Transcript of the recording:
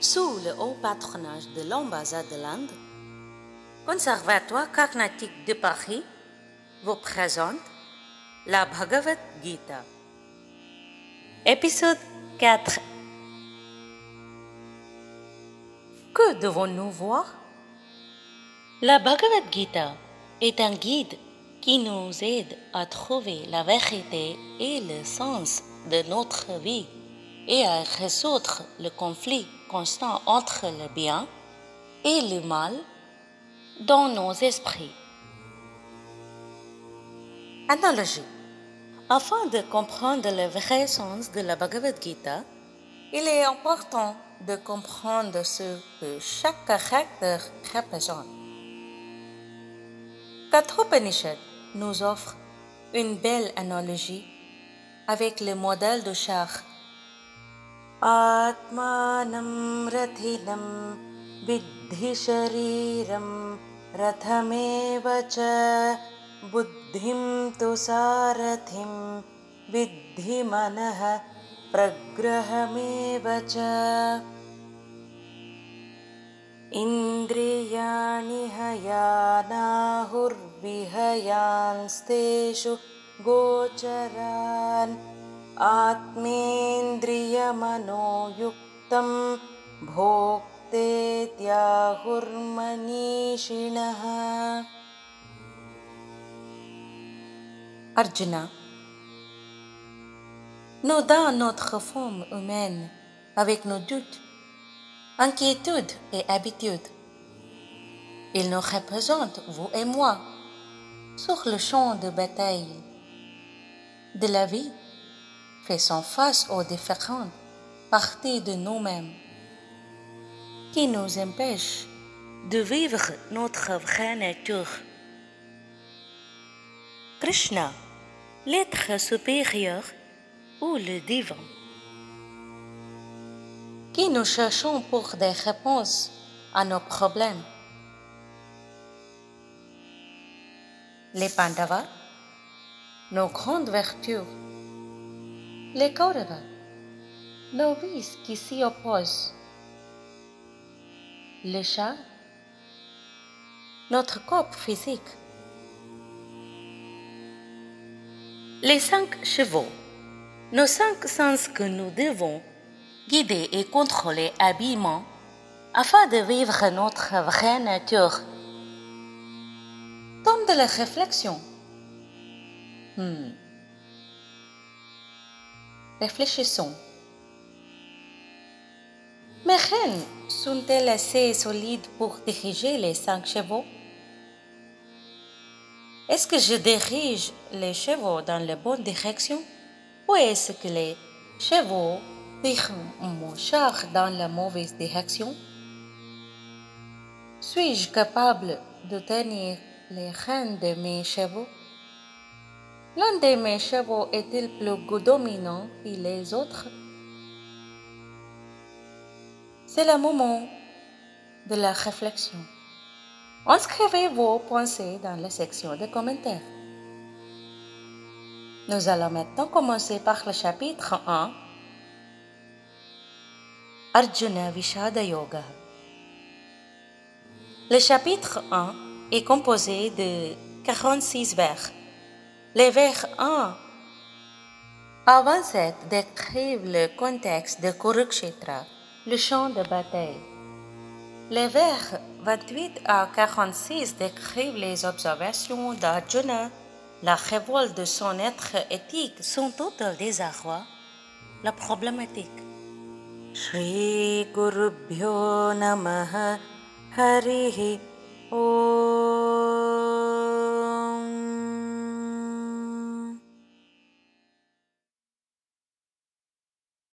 sous le haut patronage de l'ambassade de l'Inde, Conservatoire carnatique de Paris vous présente la Bhagavad Gita. Épisode 4 Que devons-nous voir? La Bhagavad Gita est un guide qui nous aide à trouver la vérité et le sens de notre vie et à résoudre le conflit constant entre le bien et le mal dans nos esprits. Analogie. Afin de comprendre le vrai sens de la Bhagavad Gita, il est important de comprendre ce que chaque caractère représente. Kathopanishad nous offre une belle analogie avec le modèle de char. आत्मानं रथिनं विद्धि शरीरं रथमेव च बुद्धिं तु सारथिं विद्धि मनः प्रग्रहमेव च। इन्द्रियाणि हयानाहुर्विहयांस्तेषु गोचरान् आत्मेन्द्रियमनोयुक्तं भोक्तेत्याहुर्मनीषिणः Arjuna, nous dans notre forme humaine, avec nos doutes, inquiétude et habitude. Il nous représente, vous et moi, sur le champ de bataille de la vie, faisant face aux différentes parties de nous-mêmes qui nous empêchent de vivre notre vraie nature. Krishna, l'être supérieur ou le divin qui nous cherchons pour des réponses à nos problèmes? Les Pandavas, nos grandes vertus. Les nos vices qui s'y opposent. Le chat, notre corps physique. Les cinq chevaux, nos cinq sens que nous devons guider et contrôler habillement afin de vivre notre vraie nature. Tome de la réflexion. Hmm. Réfléchissons. Mes reines sont-elles assez solides pour diriger les cinq chevaux? Est-ce que je dirige les chevaux dans la bonne direction ou est-ce que les chevaux tirent mon char dans la mauvaise direction? Suis-je capable de tenir les rênes de mes chevaux? L'un de mes chevaux est-il plus dominant que les autres? C'est le moment de la réflexion. Inscrivez vos pensées dans la section de commentaires. Nous allons maintenant commencer par le chapitre 1 Arjuna Vishada Yoga. Le chapitre 1 est composé de 46 vers. Les vers 1 avant cette décrivent le contexte de Kurukshetra, le champ de bataille. Les vers 28 à 46 décrivent les observations d'Arjuna, la révolte de son être éthique, son total désarroi, la problématique. Shri Gurubhyo Namaha Harihi